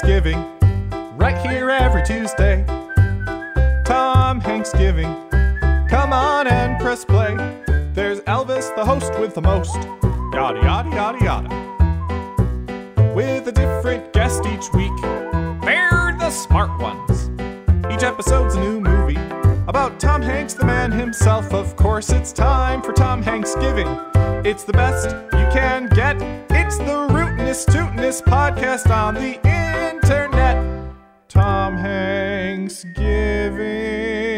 Hanksgiving, right here every Tuesday. Tom Hanksgiving, come on and press play. There's Elvis, the host with the most. Yada, yada, yada, yada. With a different guest each week. They're the smart ones. Each episode's a new movie about Tom Hanks, the man himself. Of course, it's time for Tom Hanksgiving. It's the best you can get. It's the rootinest, tootinest podcast on the internet. Hanks Giving.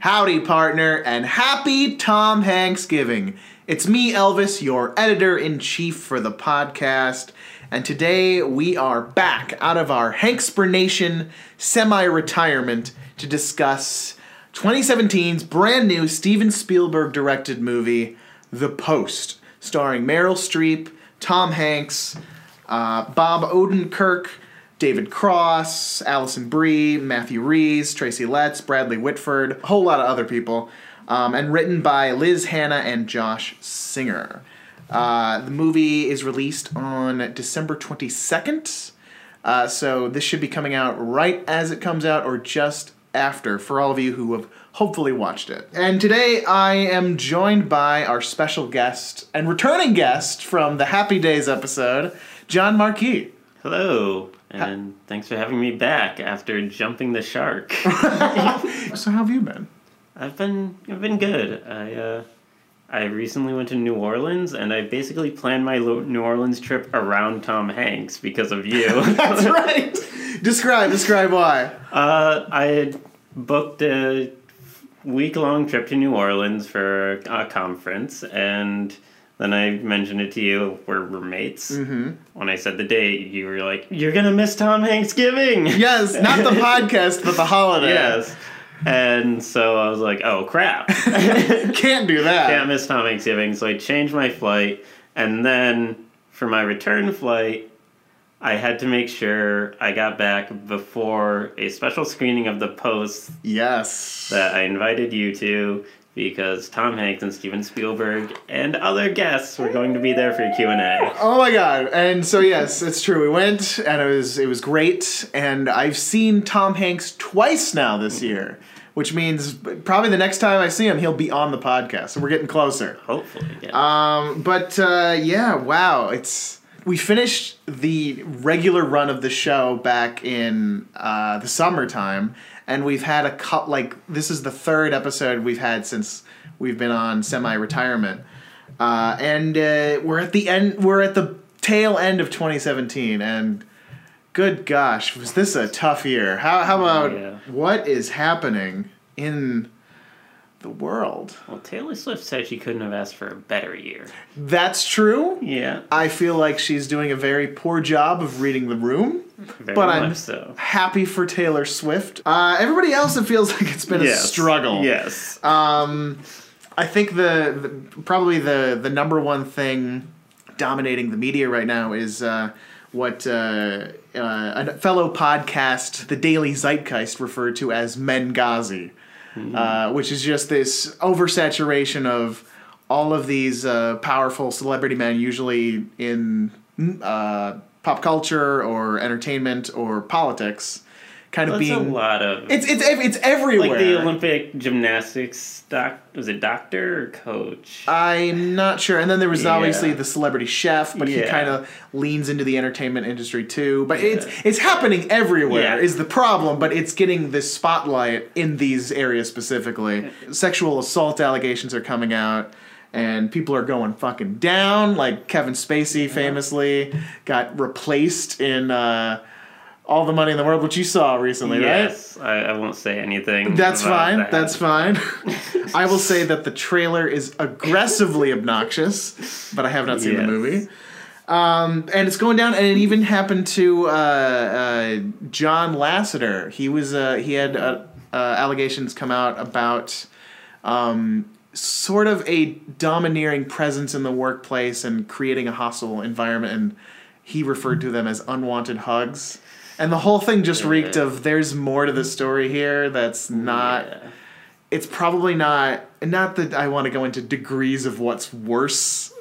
Howdy, partner, and happy Tom Hanksgiving. It's me, Elvis, your editor in chief for the podcast, and today we are back out of our Hanksprenation semi retirement to discuss 2017's brand new Steven Spielberg directed movie, The Post, starring Meryl Streep, Tom Hanks, uh, Bob Odenkirk, David Cross, Alison Brie, Matthew Rhys, Tracy Letts, Bradley Whitford, a whole lot of other people, um, and written by Liz Hannah and Josh Singer. Uh, the movie is released on December 22nd, uh, so this should be coming out right as it comes out or just after for all of you who have hopefully watched it. And today I am joined by our special guest and returning guest from the Happy Days episode, John Marquis. Hello, and thanks for having me back after jumping the shark. So how have you been? I've been I've been good. I uh, I recently went to New Orleans, and I basically planned my Lo- New Orleans trip around Tom Hanks because of you. That's right. describe, describe why. uh, I had booked a week long trip to New Orleans for a conference, and then I mentioned it to you. We're roommates. Mm-hmm. When I said the date, you were like, "You're gonna miss Tom Hanksgiving." Yes, not the podcast, but the holiday. Yes. And so I was like, oh crap. Can't do that. Can't miss Tom Thanksgiving. So I changed my flight. And then for my return flight, I had to make sure I got back before a special screening of The Post Yes. that I invited you to because Tom Hanks and Steven Spielberg and other guests were going to be there for Q&A. Oh my god! And so yes, it's true. We went, and it was it was great. And I've seen Tom Hanks twice now this year, which means probably the next time I see him, he'll be on the podcast. So we're getting closer. Hopefully, yeah. Um, but uh, yeah, wow! It's we finished the regular run of the show back in uh, the summertime, and we've had a cut. Like this is the third episode we've had since we've been on semi-retirement, uh, and uh, we're at the end. We're at the tail end of 2017, and good gosh, was this a tough year? How how about Yeah. what is happening in the world? well, Taylor Swift said she couldn't have asked for a better year. That's true. Yeah. I feel like she's doing a very poor job of reading the room, Very but I'm so. happy for Taylor Swift. Uh, everybody else, it feels like it's been a struggle. Yes. Um, I think the, the probably the the number one thing dominating the media right now is uh, what uh, uh, a fellow podcast, the Daily Zeitgeist, referred to as Mengazi, uh, which is just this oversaturation of all of these uh, powerful celebrity men, usually in uh, pop culture or entertainment or politics, kind of being. That's a lot of It's it's it's everywhere. like the Olympic gymnastics doc. Was it doctor or coach? I'm not sure. And then there was Yeah. obviously the celebrity chef, but he kind of leans into the entertainment industry too. But it's it's happening everywhere Yeah. is the problem, but it's getting this spotlight in these areas specifically. Sexual assault allegations are coming out and people are going fucking down like Kevin Spacey famously got replaced in uh, all the money in the world, which you saw recently, right? yes, I, I won't say anything. That's fine. that. That's fine. I will say that the trailer is aggressively obnoxious, but I have not seen the movie. Um, and it's going down, and it even happened to uh, uh, John Lasseter. He was uh, he had uh, uh, allegations come out about um, sort of a domineering presence in the workplace and creating a hostile environment, and he referred to them as unwanted hugs. And the whole thing just reeked of there's more to the story here that's not Yeah. it's probably not not that I want to go into degrees of what's worse,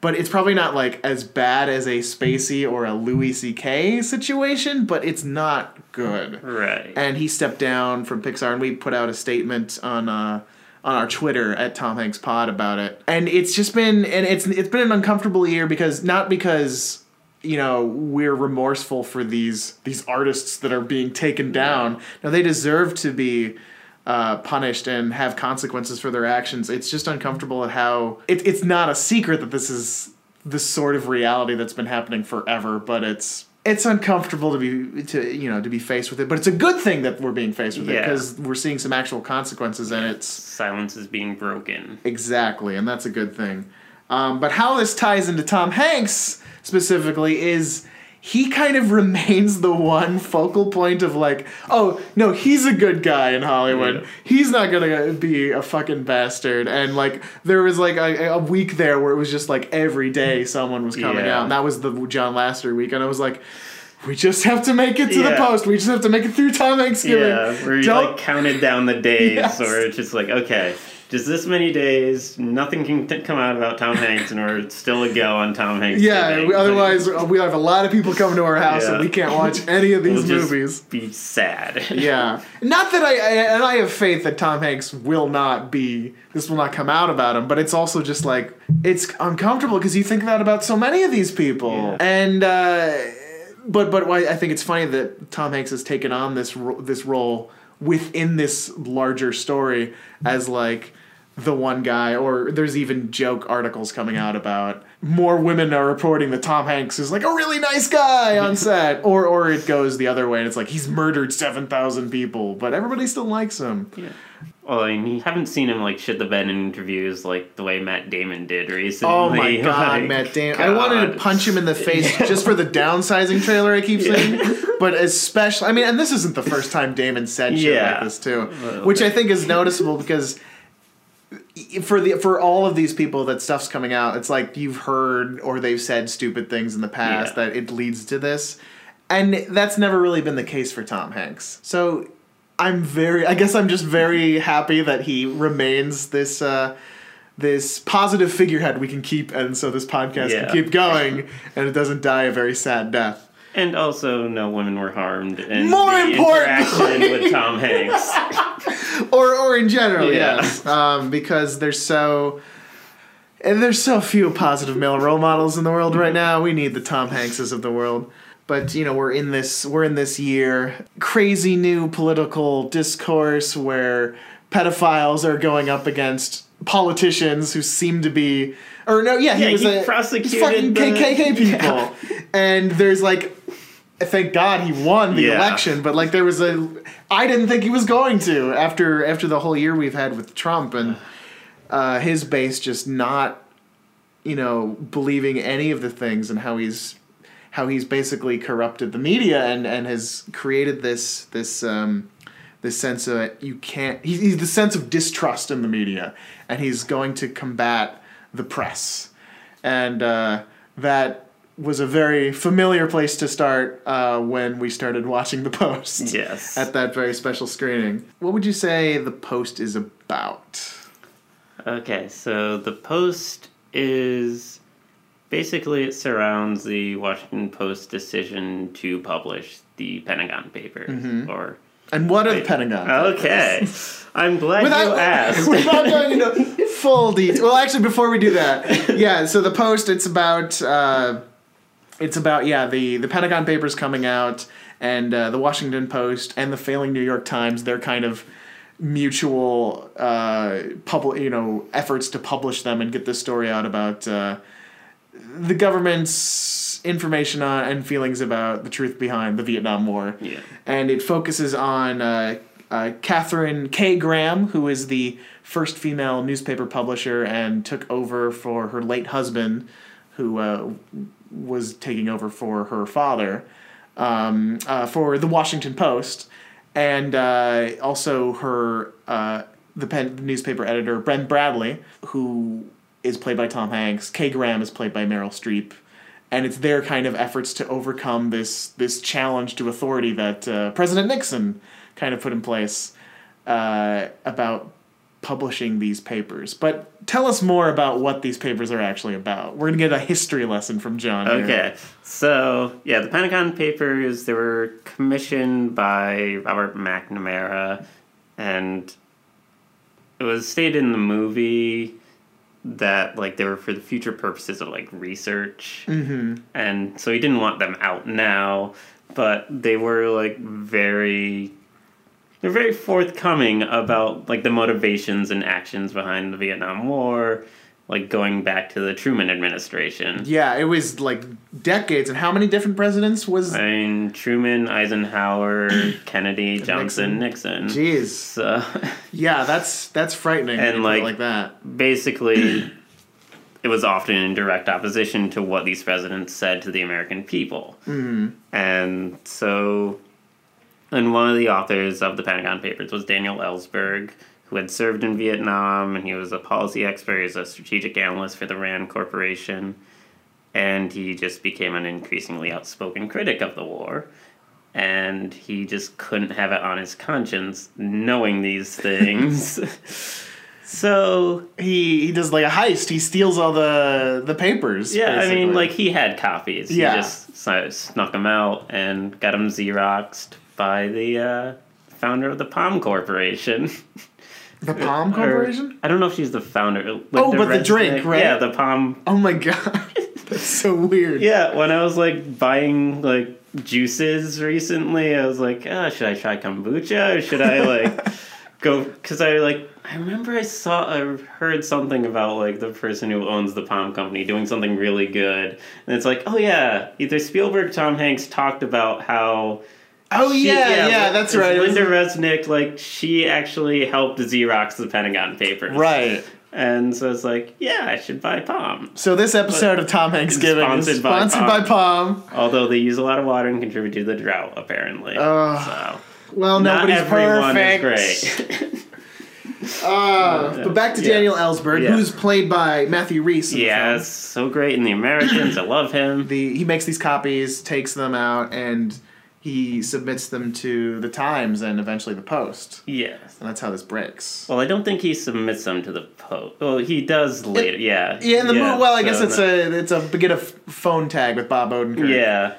but it's probably not like as bad as a Spacey or a Louis C.K. situation, but it's not good. Right. And he stepped down from Pixar, and we put out a statement on uh, on our Twitter at Tom Hanks Pod about it. And it's just been and it's it's been an uncomfortable year because not because you know we're remorseful for these these artists that are being taken down. Now they deserve to be uh, punished and have consequences for their actions. It's just uncomfortable at how it, it's not a secret that this is the sort of reality that's been happening forever, but it's it's uncomfortable to be to you know to be faced with it. But it's a good thing that we're being faced with it because we're seeing some actual consequences, and it's Silence is being broken. exactly, and that's a good thing. Um, but how this ties into Tom Hanks specifically is he kind of remains the one focal point of like, oh no, he's a good guy in Hollywood. Yeah. He's not gonna be a fucking bastard. And like there was like a, a week there where it was just like every day someone was coming Yeah. out, and that was the John Lasseter week, and I was like. We just have to make it to the post. We just have to make it through Tom Thanksgiving. Yeah, where you Don't- like counted down the days, Yes. or it's just like, okay, just this many days, nothing can t- come out about Tom Hanks, and we're still a go on Tom Hanks. Yeah, today. otherwise uh, we have a lot of people coming to our house Yeah. and we can't watch any of we'll these just movies. be sad. Yeah, not that I, I and I have faith that Tom Hanks will not be this will not come out about him, but it's also just like it's uncomfortable because you think that about so many of these people, Yeah. and uh, but but why I think it's funny that Tom Hanks has taken on this ro- this role within this larger story as like the one guy or there's even joke articles coming out about more women are reporting that Tom Hanks is like a really nice guy on set or or it goes the other way and it's like he's murdered 7,000 people but everybody still likes him. Yeah. Well, I mean, you haven't seen him like shit the bed in interviews like the way Matt Damon did recently. Oh my god, Like, Matt Damon. I wanted to punch him in the face just for the downsizing trailer I keep seeing. But especially I mean and this isn't the first time Damon said shit Yeah. like this too. Well, Which I think is noticeable because for the for all of these people that stuff's coming out, it's like you've heard or they've said stupid things in the past Yeah. that it leads to this. And that's never really been the case for Tom Hanks. So I'm very I guess I'm just very happy that he remains this uh this positive figurehead we can keep and so this podcast Yeah. can keep going and it doesn't die a very sad death. And also, no women were harmed in More the interaction with Tom Hanks. or or in general, Yeah. yes, um, because there's so and there's so few positive male role models in the world right now. We need the Tom Hankses of the world. But you know we're in this we're in this year crazy new political discourse where pedophiles are going up against politicians who seem to be or no yeah he Yeah, was he a prosecuted fucking the- KKK people and there's like thank God he won the Yeah. election, but like there was a I didn't think he was going to after after the whole year we've had with Trump and uh, his base just not you know believing any of the things and how he's how he's basically corrupted the media and and has created this this um this sense of you can't he's, he's the sense of distrust in the media and he's going to combat the press and uh, that was a very familiar place to start uh, when we started watching the post Yes. at that very special screening what would you say the post is about Okay, so the Post is basically it surrounds the Washington Post decision to publish the Pentagon Papers. Mm-hmm. Or and what are the pentagon okay, I'm glad you asked. without going into full detail. Well, actually, before we do that, yeah. So the post, it's about, uh, it's about yeah the the Pentagon Papers coming out, and uh, the Washington Post and the failing New York Times. They're kind of mutual uh, public, you know, efforts to publish them and get this story out about uh, the government's information on and feelings about the truth behind the Vietnam War yeah. and it focuses on uh, uh, Katharine K. Graham, who is the first female newspaper publisher and took over for her late husband, who uh, was taking over for her father, um, uh, for the Washington Post, and uh, also her uh, the pen, newspaper editor Ben Bradlee, who is played by Tom Hanks. Kay Graham is played by Meryl Streep, and it's their kind of efforts to overcome this this challenge to authority that uh, President Nixon kind of put in place uh, about publishing these papers. But tell us more about what these papers are actually about. We're gonna get a history lesson from John. here. Okay, so yeah, the Pentagon Papers they were commissioned by Robert McNamara, and it was stated in the movie that like they were for the future purposes of like research, mm-hmm. and so he didn't want them out now, but they were like very. They're very forthcoming about like the motivations and actions behind the Vietnam War, like going back to the Truman administration. Yeah, it was like decades. And how many different presidents was? I mean, Truman, Eisenhower, Kennedy, Johnson, Nixon. Jeez. So Yeah, that's that's frightening. And, you put it like- like that. basically, it was often in direct opposition to what these presidents said to the American people. Mm-hmm. And so, and one of the authors of the Pentagon Papers was Daniel Ellsberg, who had served in Vietnam, and he was a policy expert, he was a strategic analyst for the RAND Corporation, and he just became an increasingly outspoken critic of the war. And he just couldn't have it on his conscience knowing these things. so He he does like a heist. He steals all the the papers. Yeah, I mean, like he had copies. Yeah. He just sn- snuck them out and got them xeroxed by the uh, founder of the POM Corporation. the POM Or- Corporation. I don't know if she's the founder. like, Oh, but the drink, right? Yeah, the POM. Oh my god, that's so weird. Yeah, when I was like buying like juices recently, I was like, oh, should I try kombucha or should I like go? Because I like I remember I saw I heard something about like the person who owns the POM Company doing something really good, and it's like, oh yeah, either Spielberg, or Tom Hanks talked about how. Oh she- yeah, yeah, that's right. Lynda Resnick, like she actually helped Xerox the Pentagon Papers, Right. And so it's like, yeah, I should buy POM. So this episode of Tom Hanks Giving sponsored is by sponsored POM. by POM. Although they use a lot of water and contribute to the drought, apparently. Ugh. so Well, not nobody's everyone perfect. is great. Uh, but back to Yeah. Daniel Ellsberg, Yeah. who's played by Matthew Rhys. yeah, so great in the Americans. I love him. the he makes these copies, takes them out, and he submits them to the Times and eventually the Post. Yes. And that's how this breaks. Well, I don't think he submits them to the post. Well, he does later. yeah. Yeah, in the movie. Well, I so guess it's the- a it's a get a phone tag with Bob Odenkirk. Yeah,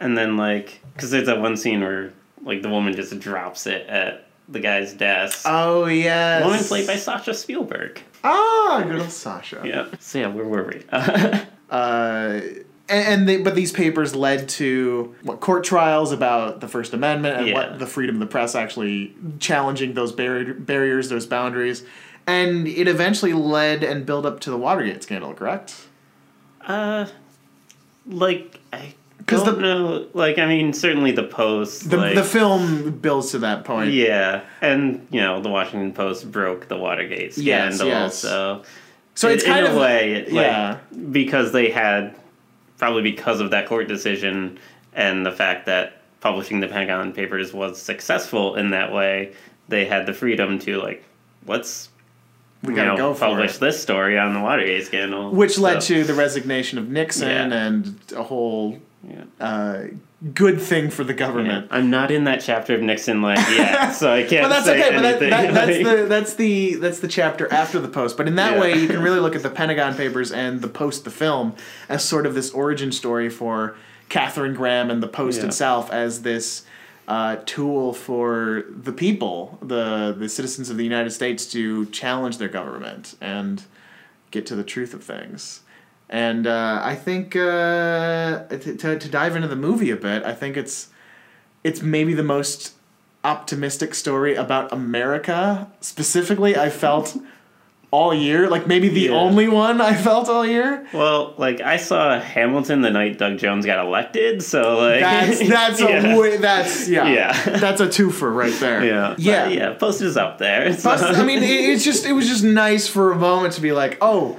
and then like, because there's that one scene where like the woman just drops it at the guy's desk. Oh yes. woman played by Sasha Spielberg. Ah, good old Sasha. Yeah. So yeah, where were we? Uh, and, and they, but these papers led to what court trials about the First Amendment and Yeah. what the freedom of the press actually challenging those barri- barriers, those boundaries, and it eventually led and built up to the Watergate scandal. Correct? uh, like I don't the- know. Like I mean, certainly the Post. The like, the film builds to that point. Yeah, and you know the Washington Post broke the Watergate scandal, yes. so So in, it's kind in of a way, it, like, yeah. because they had probably because of that court decision and the fact that publishing the Pentagon Papers was successful in that way, they had the freedom to like let's We gotta know, go publish it. this story on the Watergate scandal, Which led So, to the resignation of Nixon Yeah. and a whole Yeah. uh, good thing for the yeah. government. I'm not in that chapter of Nixon like yet, so I can't. But that's say okay. But that, that, that's the that's the that's the chapter after the post. But in that Yeah. way, you can really look at the Pentagon Papers and the post, the film, as sort of this origin story for Katharine Graham and the Post Yeah. itself as this uh, tool for the people, the the citizens of the United States, to challenge their government and get to the truth of things. And uh, I think uh, to, to to dive into the movie a bit, I think it's it's maybe the most optimistic story about America specifically I felt all year. Like maybe the Yeah. only one I felt all year. Well, like I saw Hamilton the night Doug Jones got elected, so like That's that's yeah. a way, that's yeah, Yeah. that's a twofer right there. yeah yeah. But, yeah. Post is up there. Plus, I mean, it, it's just it was just nice for a moment to be like, oh,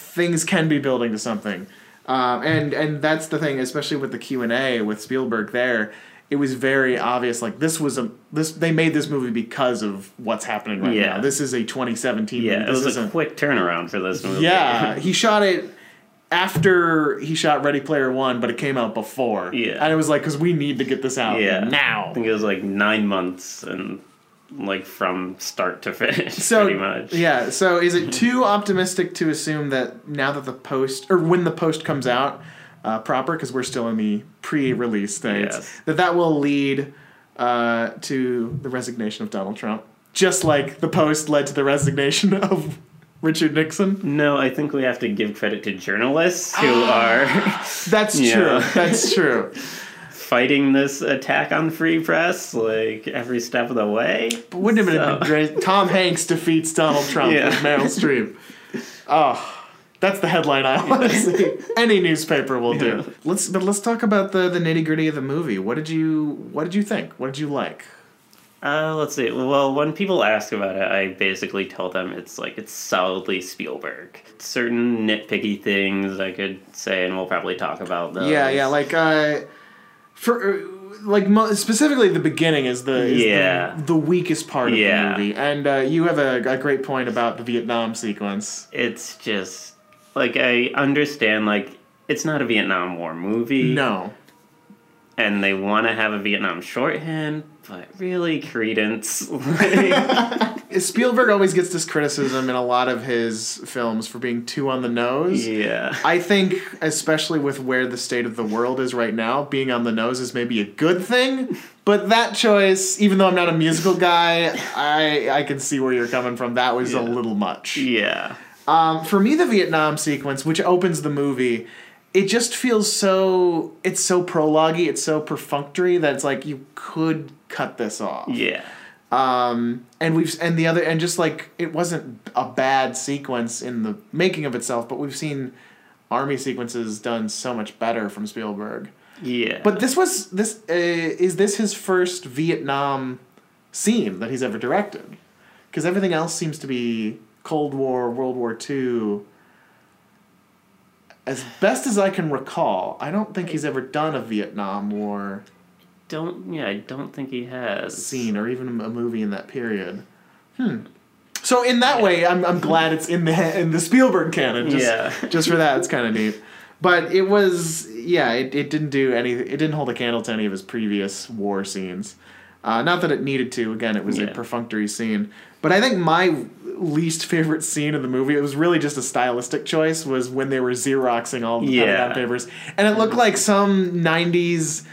things can be building to something, um, and and that's the thing, especially with the Q and A with Spielberg. There, it was very obvious. Like this was a this they made this movie because of what's happening right Yeah. now. This is a 2017. yeah, movie. it This was a quick turnaround for this movie. yeah, he shot it after he shot Ready Player One, but it came out before. Yeah. and it was like because we need to get this out Yeah. now. I think it was like nine months, and like from start to finish, So pretty much. yeah. So is it too optimistic to assume that now that the post or when the post comes out uh, proper, because we're still in the pre-release stage, Yes. that that will lead uh, to the resignation of Donald Trump, just like the post led to the resignation of Richard Nixon. No, I think we have to give credit to journalists who are That's Yeah. true. That's true. Fighting this attack on free press like every step of the way. But wouldn't it have been great? Tom Hanks defeats Donald Trump Yeah. with Meryl Streep. Oh, that's the headline I want to see. Any newspaper will do. Yeah. Let's but let's talk about the the nitty gritty of the movie. What did you What did you think? What did you like? Uh, let's see. Well, when people ask about it, I basically tell them it's like it's solidly Spielberg. Certain nitpicky things I could say, and we'll probably talk about those. Yeah, yeah, like uh, for. Uh, like specifically, the beginning is the is Yeah. the, the weakest part of Yeah. the movie, and uh, you have a, a great point about the Vietnam sequence. it's just like I understand like it's not a Vietnam War movie. No, and they want to have a Vietnam shorthand, but really, Creedence. Like, Spielberg always gets this criticism in a lot of his films for being too on the nose. yeah. I think, especially with where the state of the world is right now, being on the nose is maybe a good thing. But that choice, even though I'm not a musical guy, I I can see where you're coming from. That was a little much. Yeah. Um, for me, the Vietnam sequence, which opens the movie, it just feels so. It's so prologue It's so perfunctory that it's like you could cut this off Yeah. um, and we've and the other and just like it wasn't a bad sequence in the making of itself, but we've seen army sequences done so much better from Spielberg. Yeah. But this was this uh, is this his first Vietnam scene that he's ever directed? Because everything else seems to be Cold War, World War Two. As best as I can recall, I don't think he's ever done a Vietnam War don't yeah, I don't think he has. seen or even a movie in that period. Hmm. So in that way, I'm, I'm glad it's in the in the Spielberg canon. Just, Yeah. Just for that, it's kind of neat. But it was yeah, it, it didn't do any. It didn't hold a candle to any of his previous war scenes. Uh, not that it needed to. Again, it was a perfunctory scene. But I think my least favorite scene of the movie, it was really just a stylistic choice, was when they were xeroxing all the Yeah. Pentagon papers, and it looked like some '90s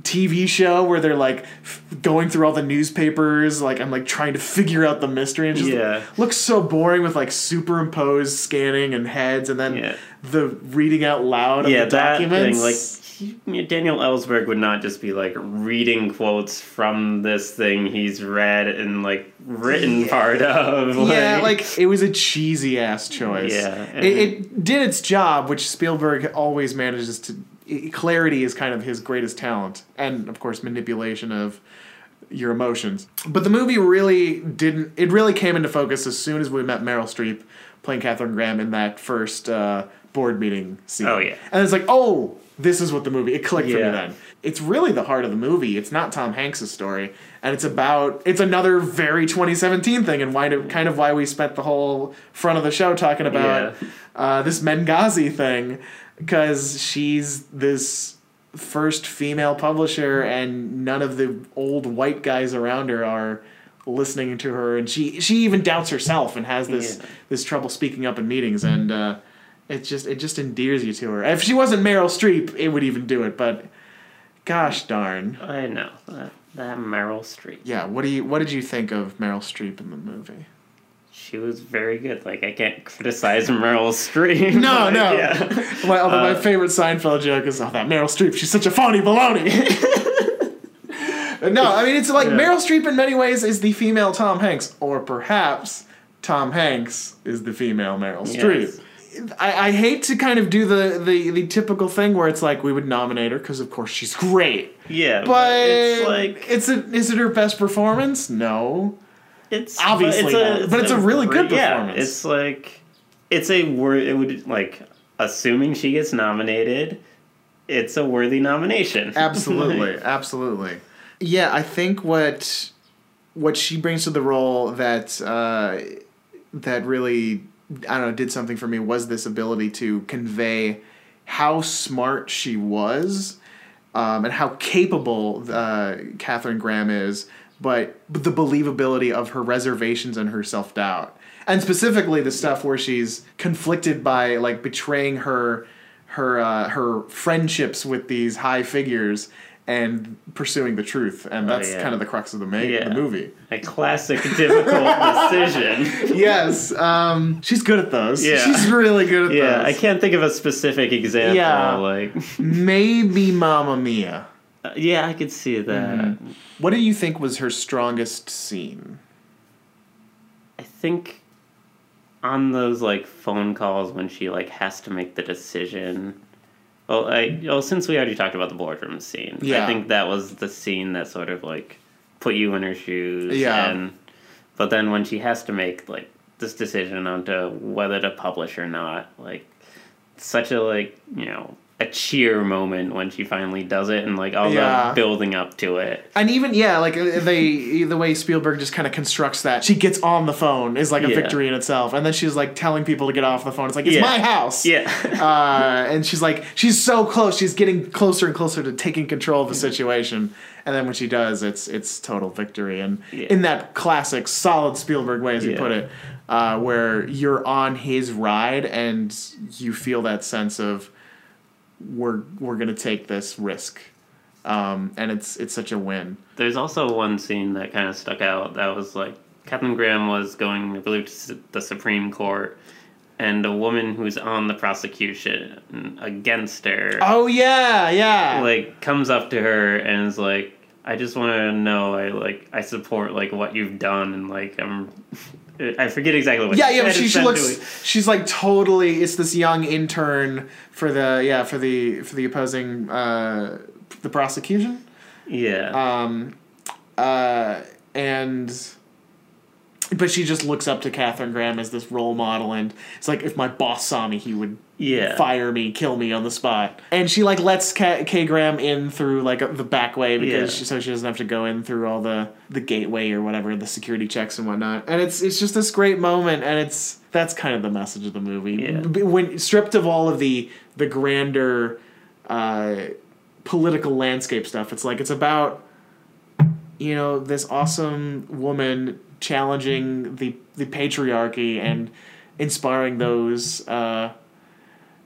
TV show where they're like f- going through all the newspapers. Like I'm like trying to figure out the mystery, and just Yeah. looks so boring with like superimposed scanning and heads, and then Yeah. the reading out loud of Yeah, the that documents. thing, like he, Daniel Ellsberg would not just be like reading quotes from this thing he's read and like written Yeah. part of. yeah, like it was a cheesy ass choice. Yeah, it, it did its job, which Spielberg always manages to. Clarity is kind of his greatest talent, and of course manipulation of your emotions. But the movie really didn't. It really came into focus as soon as we met Meryl Streep playing Katharine Graham in that first uh, board meeting scene. Oh, yeah. and it's like, oh, this is what the movie. It clicked for me then. It's really the heart of the movie. It's not Tom Hanks' story, and it's about. It's another very 2017 thing, and why do, kind of why we spent the whole front of the show talking about Yeah. uh, this Mengazi thing, because she's this first female publisher, and none of the old white guys around her are listening to her, and she she even doubts herself and has this Yeah. this trouble speaking up in meetings, and uh, it just it just endears you to her. If she wasn't Meryl Streep, it would even do it, but gosh darn. I know that, that Meryl Streep. Yeah, what do you what did you think of Meryl Streep in the movie? She was very good. Like I can't criticize Meryl Streep. No, no. Yeah. My, although my Uh, favorite Seinfeld joke is, "Oh, that Meryl Streep, she's such a phony baloney." no, I mean it's like Yeah. Meryl Streep in many ways is the female Tom Hanks, or perhaps Tom Hanks is the female Meryl Yes. Streep. I, I hate to kind of do the, the, the typical thing where it's like we would nominate her because of course she's great, Yeah, but it's like it's a, is it her best performance? No. It's obviously not, but it's a really good yeah, performance. it's like it's a word. It would like assuming she gets nominated. It's a worthy nomination. Absolutely, absolutely. Yeah, I think what what she brings to the role that uh, that really I don't know did something for me was this ability to convey how smart she was um, and how capable uh, Katharine Graham is, but the believability of her reservations and her self doubt, and specifically the stuff where she's conflicted by like betraying her her uh, her friendships with these high figures and pursuing the truth, and that's Oh, yeah. kind of the crux of the, ma- Yeah. the movie. A classic difficult decision. yes, um, she's good at those. Yeah. she's really good at those. Yeah, I can't think of a specific example. Yeah. Like, Maybe Mamma Mia. Yeah, I could see that. Mm-hmm. What do you think was her strongest scene? I think on those like phone calls when she like has to make the decision. Well, I well since we already talked about the boardroom scene, Yeah. I think that was the scene that sort of like put you in her shoes. Yeah. And but then when she has to make like this decision onto whether to publish or not, like such a like you know a cheer moment when she finally does it and like all Yeah. the building up to it. And even yeah, like uh, they the way Spielberg just kind of constructs that she gets on the phone is like a Yeah. victory in itself, and then she's like telling people to get off the phone. It's like it's Yeah. my house. Yeah. Uh, and she's like she's so close. She's getting closer and closer to taking control of the situation. And then when she does, it's it's total victory. And in that classic, solid Spielberg way, as you put it, uh, where you're on his ride and you feel that sense of we're we're gonna take this risk, um, and it's it's such a win. There's also one scene that kind of stuck out. That was like Captain Graham was going, I believe, to the Supreme Court, and a woman who's on the prosecution against her, Oh yeah, yeah. like comes up to her and is like, "I just want to know, I like, I support like what you've done, and like I'm." I forget exactly what. yeah, yeah, but she, she looks. She's like totally. It's this young intern for the yeah for the for the opposing uh, the prosecution. Yeah, Um, uh, and but she just looks up to Katharine Graham as this role model, and it's like if my boss saw me, he would yeah, fire me, kill me on the spot. And she like lets K, K Graham in through like the back way because Yeah. she, so she doesn't have to go in through all the the gateway or whatever the security checks and whatnot. And it's it's just this great moment, and it's that's kind of the message of the movie. Yeah. When stripped of all of the the grander uh, political landscape stuff, it's like it's about you know this awesome woman challenging the the patriarchy and inspiring those uh,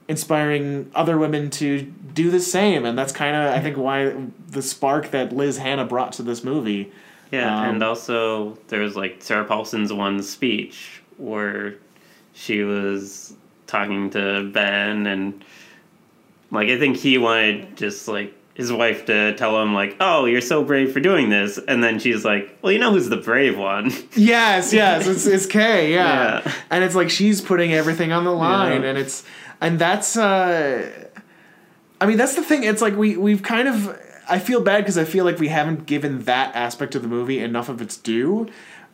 inspiring other women to do the same and that's kind of i think why the spark that liz hannah brought to this movie Yeah, Um, and also there was like Sarah Paulson's one speech where she was talking to Ben and like I think he wanted just like his wife to tell him like, "Oh, you're so brave for doing this," and then she's like, "Well, you know who's the brave one?" yes yes it's, it's kay yeah. Yeah. and it's like she's putting everything on the line Yeah. and it's and that's uh i mean that's the thing it's like we we've kind of i feel bad because i feel like we haven't given that aspect of the movie enough of its due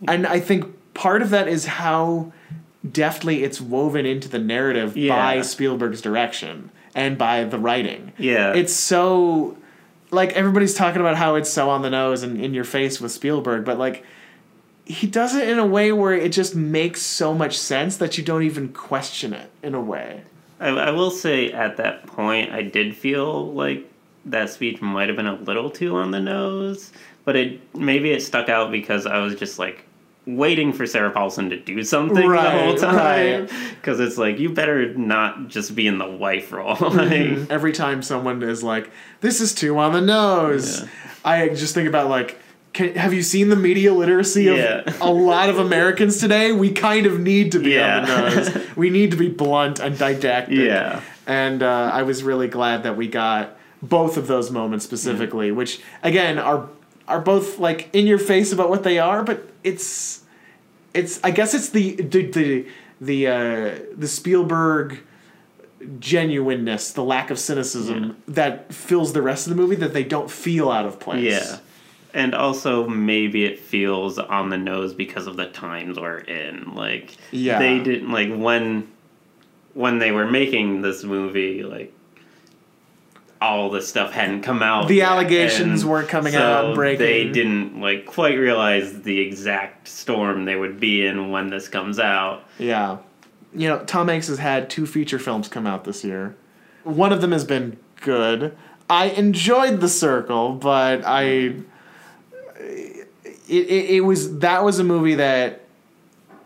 and i think part of that is how deftly it's woven into the narrative Yeah. by spielberg's direction and by the writing Yeah. it's so like everybody's talking about how it's so on the nose and in your face with Spielberg, but like he does it in a way where it just makes so much sense that you don't even question it in a way. I, I will say at that point, I did feel like that speech might have been a little too on the nose, but it maybe it stuck out because I was just like waiting for Sarah Paulson to do something the whole time. right. Because it's like you better not just be in the wife role. Mm-hmm. like, Every time someone is like, "This is too on the nose," Yeah. I just think about like. Can, have you seen the media literacy of Yeah. a lot of Americans today? We kind of need to be on the nose. We need to be blunt and didactic. Yeah. And uh, I was really glad that we got both of those moments specifically, which again are are both like in your face about what they are, but it's it's I guess it's the the the the, uh, the Spielberg genuineness, the lack of cynicism that fills the rest of the movie that they don't feel out of place. yeah. And also, maybe it feels on the nose because of the times we're in. Like, Yeah. they didn't like when when they were making this movie. Like, all this stuff hadn't come out. The yet, allegations weren't coming so out breaking. They didn't like quite realize the exact storm they would be in when this comes out. Yeah. You know, Tom Hanks has had two feature films come out this year. One of them has been good. I enjoyed The Circle, but I it, it, it was that was a movie that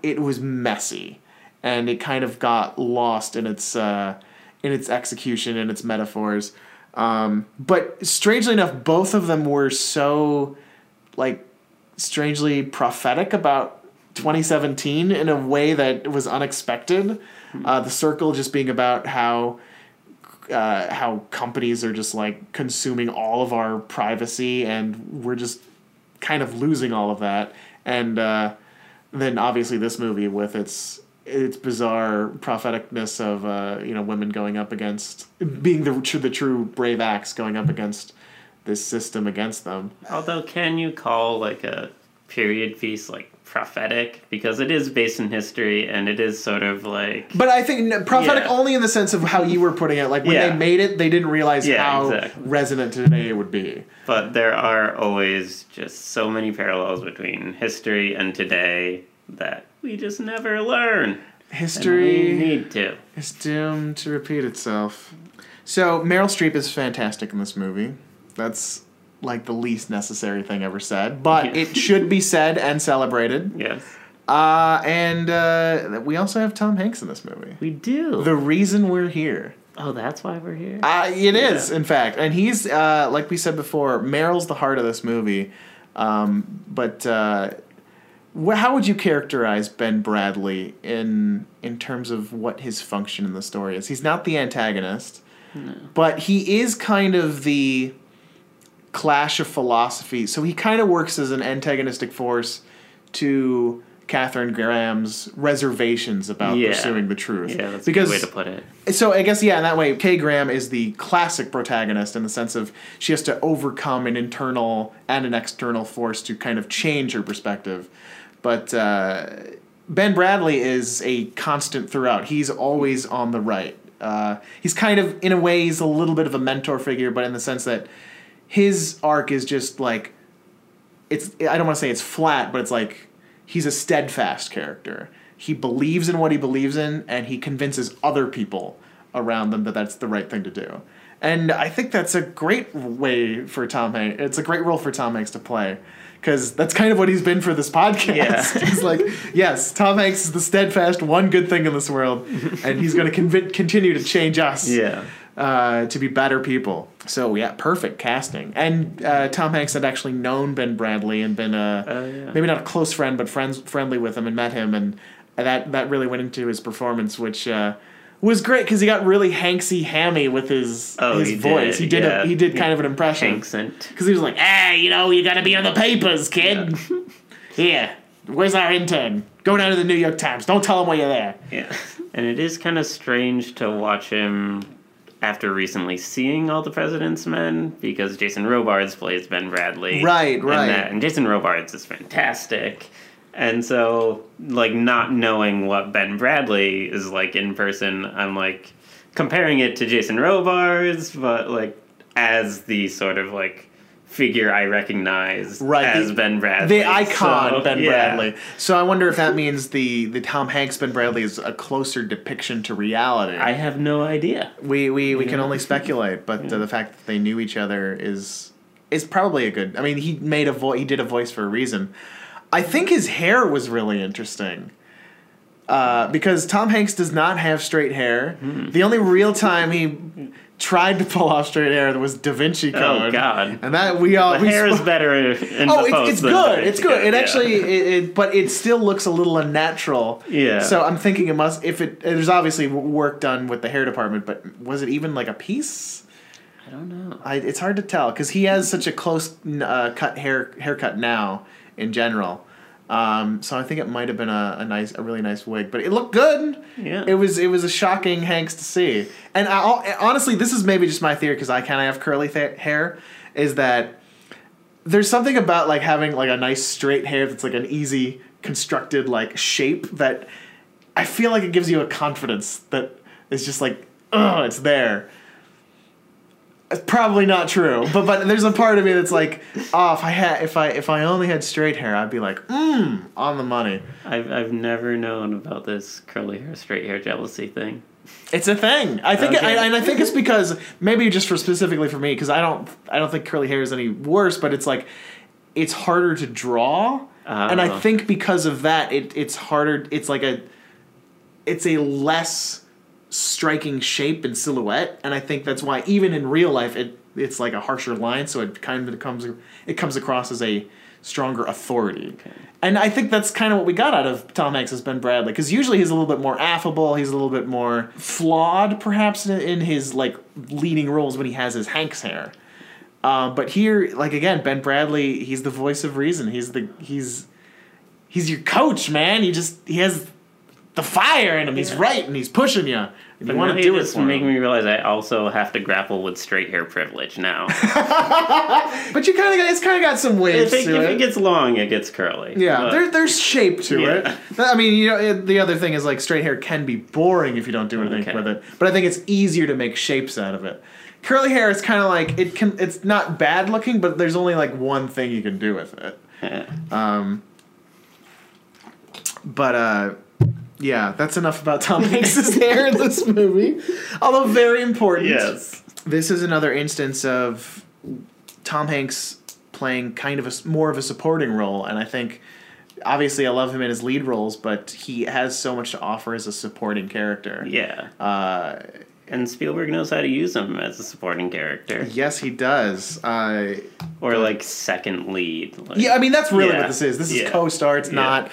it was messy and it kind of got lost in its uh, in its execution and its metaphors. Um, but strangely enough, both of them were so like strangely prophetic about 2017 in a way that was unexpected. Uh, the circle just being about how uh, how companies are just like consuming all of our privacy and we're just kind of losing all of that. And uh, then obviously this movie with its its bizarre propheticness of uh, you know women going up against being the the true brave acts going up against this system against them. Although, can you call like a period piece like prophetic because it is based in history and it is sort of like But I think prophetic Yeah. only in the sense of how you were putting it. Like when Yeah. they made it, they didn't realize Yeah, how exactly. resonant today it would be. but there are always just so many parallels between history and today that we just never learn. And we History need to. is doomed to repeat itself. So Meryl Streep is fantastic in this movie. That's like the least necessary thing ever said, but Yeah. it should be said and celebrated. Yes. Uh, and uh, we also have Tom Hanks in this movie. We do. The reason we're here. oh, that's why we're here. Uh, it is, Yeah. in fact, and he's uh, like we said before. Meryl's the heart of this movie, um, but uh, wh- how would you characterize Ben Bradlee in in terms of what his function in the story is? He's not the antagonist, but he is kind of the clash of philosophy. So he kind of works as an antagonistic force to Katharine Graham's reservations about Yeah. pursuing the truth. yeah, that's because a good way to put it. so I guess yeah, in that way, Kay Graham is the classic protagonist in the sense of she has to overcome an internal and an external force to kind of change her perspective. But uh, Ben Bradlee is a constant throughout. He's always on the right. Uh, he's kind of, in a way, he's a little bit of a mentor figure, but in the sense that his arc is just like it's I don't want to say it's flat, but it's like he's a steadfast character. He believes in what he believes in, and he convinces other people around them that that's the right thing to do. And I think that's a great way for Tom Hanks. It's a great role for Tom Hanks to play because that's kind of what he's been for this podcast. Yeah. he's like, yes, Tom Hanks is the steadfast one good thing in this world, and he's going to conv- continue to change us Yeah. Uh, to be better people. So yeah, perfect casting. And uh, Tom Hanks had actually known Ben Bradlee and been a Oh, yeah. maybe not a close friend, but friends friendly with him and met him, and that that really went into his performance, which. Uh, was great because he got really Hanksy hammy with his Oh, his he voice. did, he did yeah. a, he did kind of an impression Hanksent. because he was like, "Ah, you know, you got to be on the papers, kid. Here, where's our intern? Go down to the New York Times. Don't tell him why you're there." Yeah. And it is kind of strange to watch him after recently seeing all the President's Men because Jason Robards plays Ben Bradlee. Right, right. And, that, and Jason Robards is fantastic. And so, like, not knowing what Ben Bradlee is like in person, I'm like comparing it to Jason Robards, but like as the sort of like figure I recognize Right, as the- Ben Bradlee. the icon So, Ben yeah. Bradlee. So I wonder if that means the the Tom Hanks Ben Bradlee is a closer depiction to reality. I have no idea. we we, we can only speculate, but uh, the fact that they knew each other is is probably a good. I mean, he made a voice. He did a voice for a reason. I think his hair was really interesting. Uh, because Tom Hanks does not have straight hair. Hmm. The only real time he tried to pull off straight hair that was Da Vinci Code. Oh, God. And that we all The we hair is spo- better in Oh, the it's, it's good. It's good. It yeah. actually, it, it, but it still looks a little unnatural. Yeah. So I'm thinking it must. If it, there's obviously work done with the hair department, but was it even like a piece? I don't know. I, it's hard to tell because he has such a close uh, cut hair haircut now in general. Um, so I think it might have been a, a nice, a really nice wig, but it looked good. Yeah. It was it was a shocking Hanks to see, and I, honestly, this is maybe just my theory because I kind of have curly th- hair. Is that there's something about like having like a nice straight hair that's like an easy constructed like shape that I feel like it gives you a confidence that is just like oh it's there. It's probably not true, but but there's a part of me that's like, oh, if I had if I if I only had straight hair, I'd be like, mmm, on the money. I've I've never known about this curly hair, straight hair jealousy thing. It's a thing. I think, Okay. I, and I think it's because maybe just for specifically for me, because I don't, I don't think curly hair is any worse. But it's like, it's harder to draw, and I Oh. think because of that, it it's harder. It's like a it's a less striking shape and silhouette, and I think that's why even in real life it it's like a harsher line, so it kind of comes it comes across as a stronger authority. And I think that's kind of what we got out of Tom Hanks as Ben Bradlee, because usually he's a little bit more affable, he's a little bit more flawed, perhaps in, in his like leading roles when he has his Hanks hair. Uh, but here, like again, Ben Bradlee, he's the voice of reason. He's the he's he's your coach, man. He just he has the fire in him. He's right and he's pushing you. And But you want to do you it just for make him. me realize I also have to grapple with straight hair privilege now. But you kind of got it's kind of got some waves if, it, to if it. it gets long, it gets curly. yeah, But- there, there's shape to Yeah. it. I mean, you know, it- the other thing is like straight hair can be boring if you don't do anything Okay. with it. But I think it's easier to make shapes out of it. Curly hair is kind of like it can. It's not bad looking, but there's only like one thing you can do with it. Um, but uh, yeah, that's enough about Tom Hanks's hair in this movie. Although very important. yes. This is another instance of Tom Hanks playing kind of a more of a supporting role, and I think obviously I love him in his lead roles, but he has so much to offer as a supporting character. Yeah. Uh, And Spielberg knows how to use him as a supporting character. yes, he does. Uh, Or like second lead. Like, Yeah, I mean that's really Yeah. what this is. This is Yeah. co-star. It's Yeah. not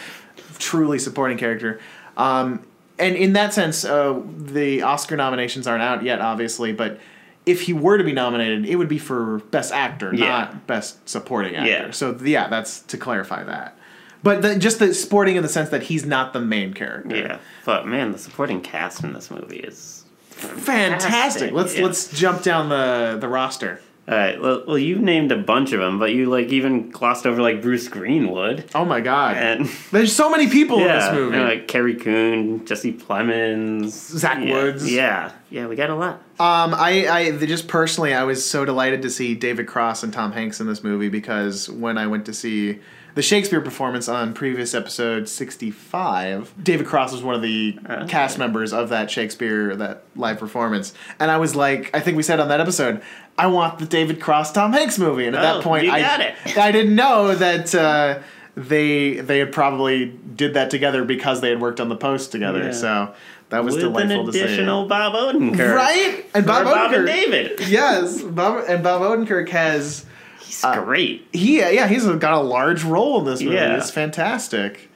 truly supporting character. Um, and in that sense, uh, the Oscar nominations aren't out yet, obviously. But if he were to be nominated, it would be for Best Actor, Yeah. not Best Supporting Actor. Yeah. So yeah, that's to clarify that. But the, just the sporting in the sense that he's not the main character. Yeah. But man, the supporting cast in this movie is fantastic. Fantastic, Let's yeah. let's jump down the the roster. All right. Well, well, you named a bunch of them, but you like even glossed over like Bruce Greenwood Oh my god, and there's so many people in this movie. and, like Carrie Coon, Jesse Plemons, Zach yeah, Woods. Yeah, yeah, we got a lot. Um, I, I just personally, I was so delighted to see David Cross and Tom Hanks in this movie because when I went to see the Shakespeare performance on previous episode sixty five, David Cross was one of the Okay. cast members of that Shakespeare that live performance, and I was like, I think we said on that episode, I want the David Cross Tom Hanks movie, and at Oh, that point, I it. I didn't know that. Uh, they they had probably did that together because they had worked on the post together, Yeah. so that was With an delightful to see. additional Bob Odenkirk, Right? And Bob Or Bob and Odenkirk. David. Yes, Bob and Bob Odenkirk has He's Uh, great. he yeah he's got a large role in this movie. Yeah. It's fantastic.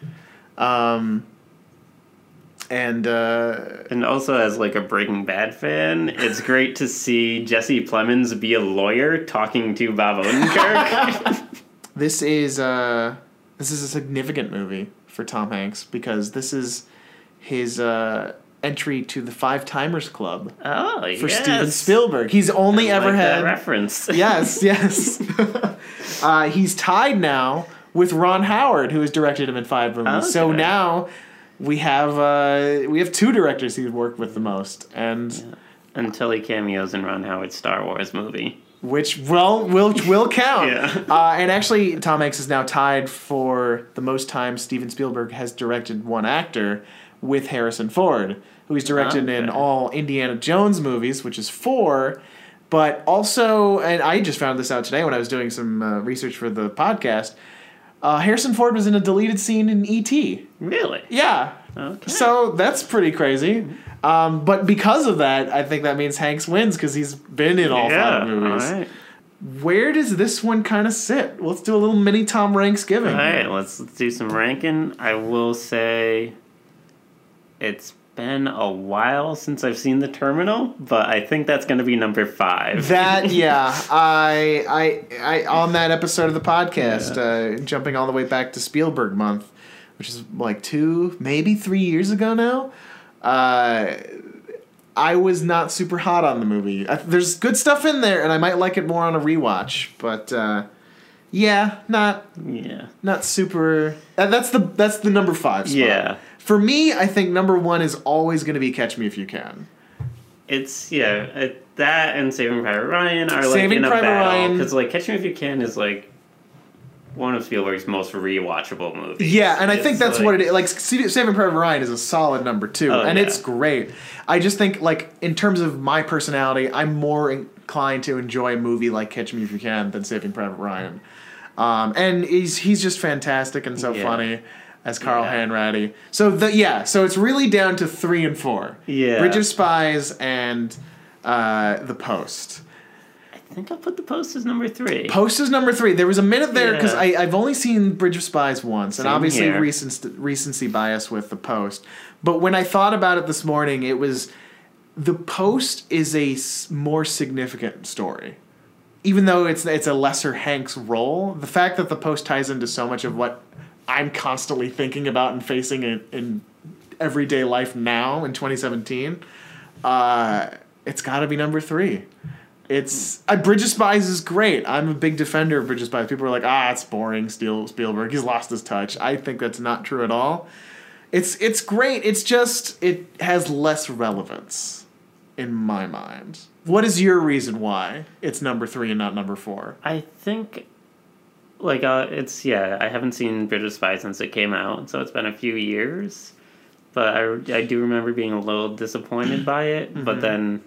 Um, and uh, And also, as like a Breaking Bad fan, it's great to see Jesse Plemons be a lawyer talking to Bob Odenkirk. this is uh, this is a significant movie for Tom Hanks because this is his uh, entry to the Five Timers Club oh, for yes. Steven Spielberg. He's only I ever like had reference. yes, yes. uh, he's tied now with Ron Howard, who has directed him in five movies. So now we have uh, we have two directors he's worked with the most, and Until he cameos in Ron Howard's Star Wars movie. which well will will count. Yeah. Uh, and actually, Tom Hanks is now tied for the most time Steven Spielberg has directed one actor with Harrison Ford, who he's directed in all Indiana Jones movies, which is four. But also, and I just found this out today when I was doing some uh, research for the podcast. Uh, Harrison Ford was in a deleted scene in E.T. Really? Yeah. Okay. So that's pretty crazy. Um, but because of that, I think that means Hanks wins because he's been in all yeah. five movies. All right. Where does this one kind of sit? Let's do a little mini Tom Ranks giving. All right. Let's, let's do some ranking. I will say it's been a while since I've seen the terminal, but I think that's going to be number five. That yeah, I I I on that episode of the podcast, uh, jumping all the way back to Spielberg month, which is like two, maybe three years ago now. Uh, I was not super hot on the movie. I, there's good stuff in there, and I might like it more on a rewatch. But uh, yeah, not yeah. not super. Uh, that's the that's the number five. Spot. Yeah. For me, I think number one is always going to be Catch Me If You Can. It's yeah, it, that and Saving Private Ryan are like Saving in a Private battle because like Catch Me If You Can is like one of Spielberg's most rewatchable movies. Yeah, and I It's think that's like- what it is. Like Saving Private Ryan is a solid number two, Oh, and yeah. it's great. I just think like in terms of my personality, I'm more inclined to enjoy a movie like Catch Me If You Can than Saving Private Ryan. Um, and he's he's just fantastic and so Yeah. funny as Carl Yeah. Hanratty. So the yeah, so it's really down to three and four. Yeah. Bridge of Spies and uh, The Post. I think I'll put the post as number three. Post is number three. There was a minute there because Yeah. I've only seen Bridge of Spies once, and obviously here. recency, recency bias with the Post. But when I thought about it this morning, it was the Post is a more significant story, even though it's it's a lesser Hank's role. The fact that the Post ties into so much of what I'm constantly thinking about and facing in, in everyday life now in 2017, uh, it's got to be number three. It's uh, Bridge of Spies is great. I'm a big defender of Bridge of Spies. People are like, ah, it's boring. Spielberg, he's lost his touch. I think that's not true at all. It's it's great. It's just it has less relevance in my mind. What is your reason why it's number three and not number four? I think, like, uh, it's yeah. I haven't seen Bridge of Spies since it came out, so it's been a few years. But I, I do remember being a little disappointed by it. Mm-hmm. But then,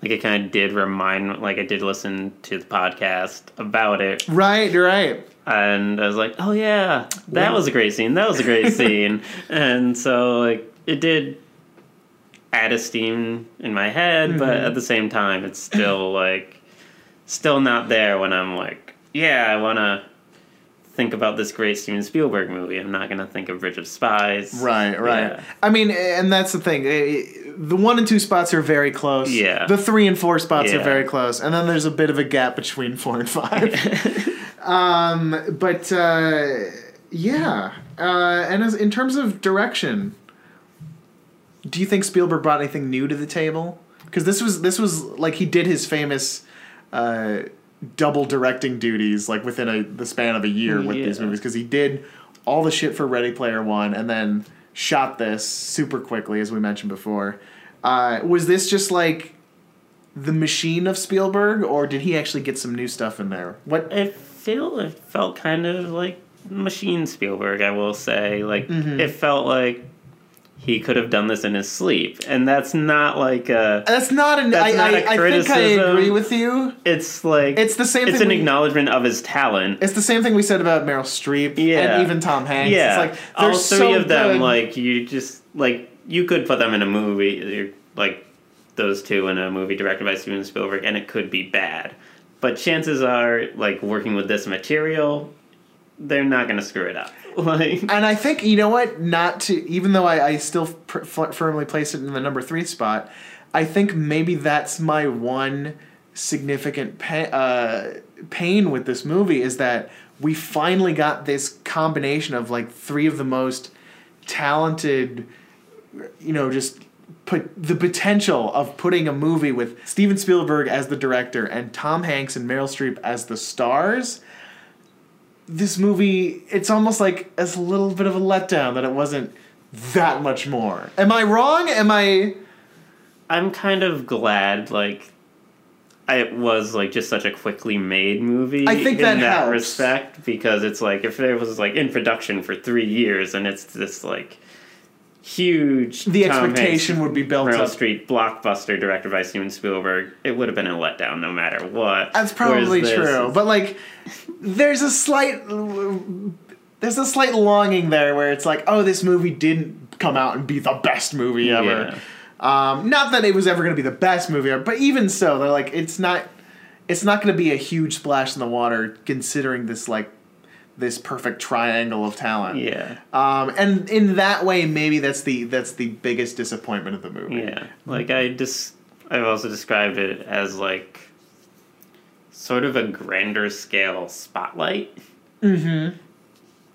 like, it kind of did remind, like, I did listen to the podcast about it, Right, right. and I was like, oh yeah, that was a great scene. That was a great scene. And so, like, it did add esteem in my head, but Mm-hmm. at the same time, it's still like still not there when I'm like, yeah, I want to think about this great Steven Spielberg movie. I'm not gonna think of Bridge of Spies. Right, right. Yeah. I mean, and that's the thing. The one and two spots are very close. Yeah. The three and four spots are very close, and then there's a bit of a gap between four and five. um, but uh, yeah, uh, and as in terms of direction, do you think Spielberg brought anything new to the table? Because this was this was like he did his famous. Uh, double directing duties like within a the span of a year with these movies because he did all the shit for Ready Player One and then shot this super quickly as we mentioned before. Uh, was this just like the machine of Spielberg or did he actually get some new stuff in there? What It feel it felt kind of like Machine Spielberg. I will say, like Mm-hmm. it felt like he could have done this in his sleep, and that's not like a. that's not an That's I, not I, a I think I agree with you. It's like It's the same It's thing an we- acknowledgement of his talent. It's the same thing we said about Meryl Streep Yeah. and even Tom Hanks. Yeah, It's like all three so of them, good. like you just like you could put them in a movie, like those two in a movie directed by Steven Spielberg, and it could be bad. But chances are, like working with this material, they're not going to screw it up. Like, And I think you know what? Not to even though I, I still firmly place it in the number three spot. I think maybe that's my one significant pa- uh, pain with this movie is that we finally got this combination of like three of the most talented, you know, just put the potential of putting a movie with Steven Spielberg as the director and Tom Hanks and Meryl Streep as the stars this movie it's almost like it's a little bit of a letdown that it wasn't that much more am i wrong am i I'm kind of glad, like. It was like just such a quickly made movie. I think that in that helps. respect because it's like if there was like in production for three years and it's this like huge the Tom Hanks expectation would be built Meryl up. Streep blockbuster directed by Steven Spielberg, it would have been a letdown no matter what. that's probably Whereas true is- but like there's a slight there's a slight longing there where it's like oh this movie didn't come out and be the best movie ever. Um, not that it was ever going to be the best movie ever but even so they're like it's not it's not going to be a huge splash in the water considering this like this perfect triangle of talent yeah, Um, and in that way, maybe that's the that's the biggest disappointment of the movie. yeah. Like I just, I've also described it as like sort of a grander scale spotlight. Mm-hmm.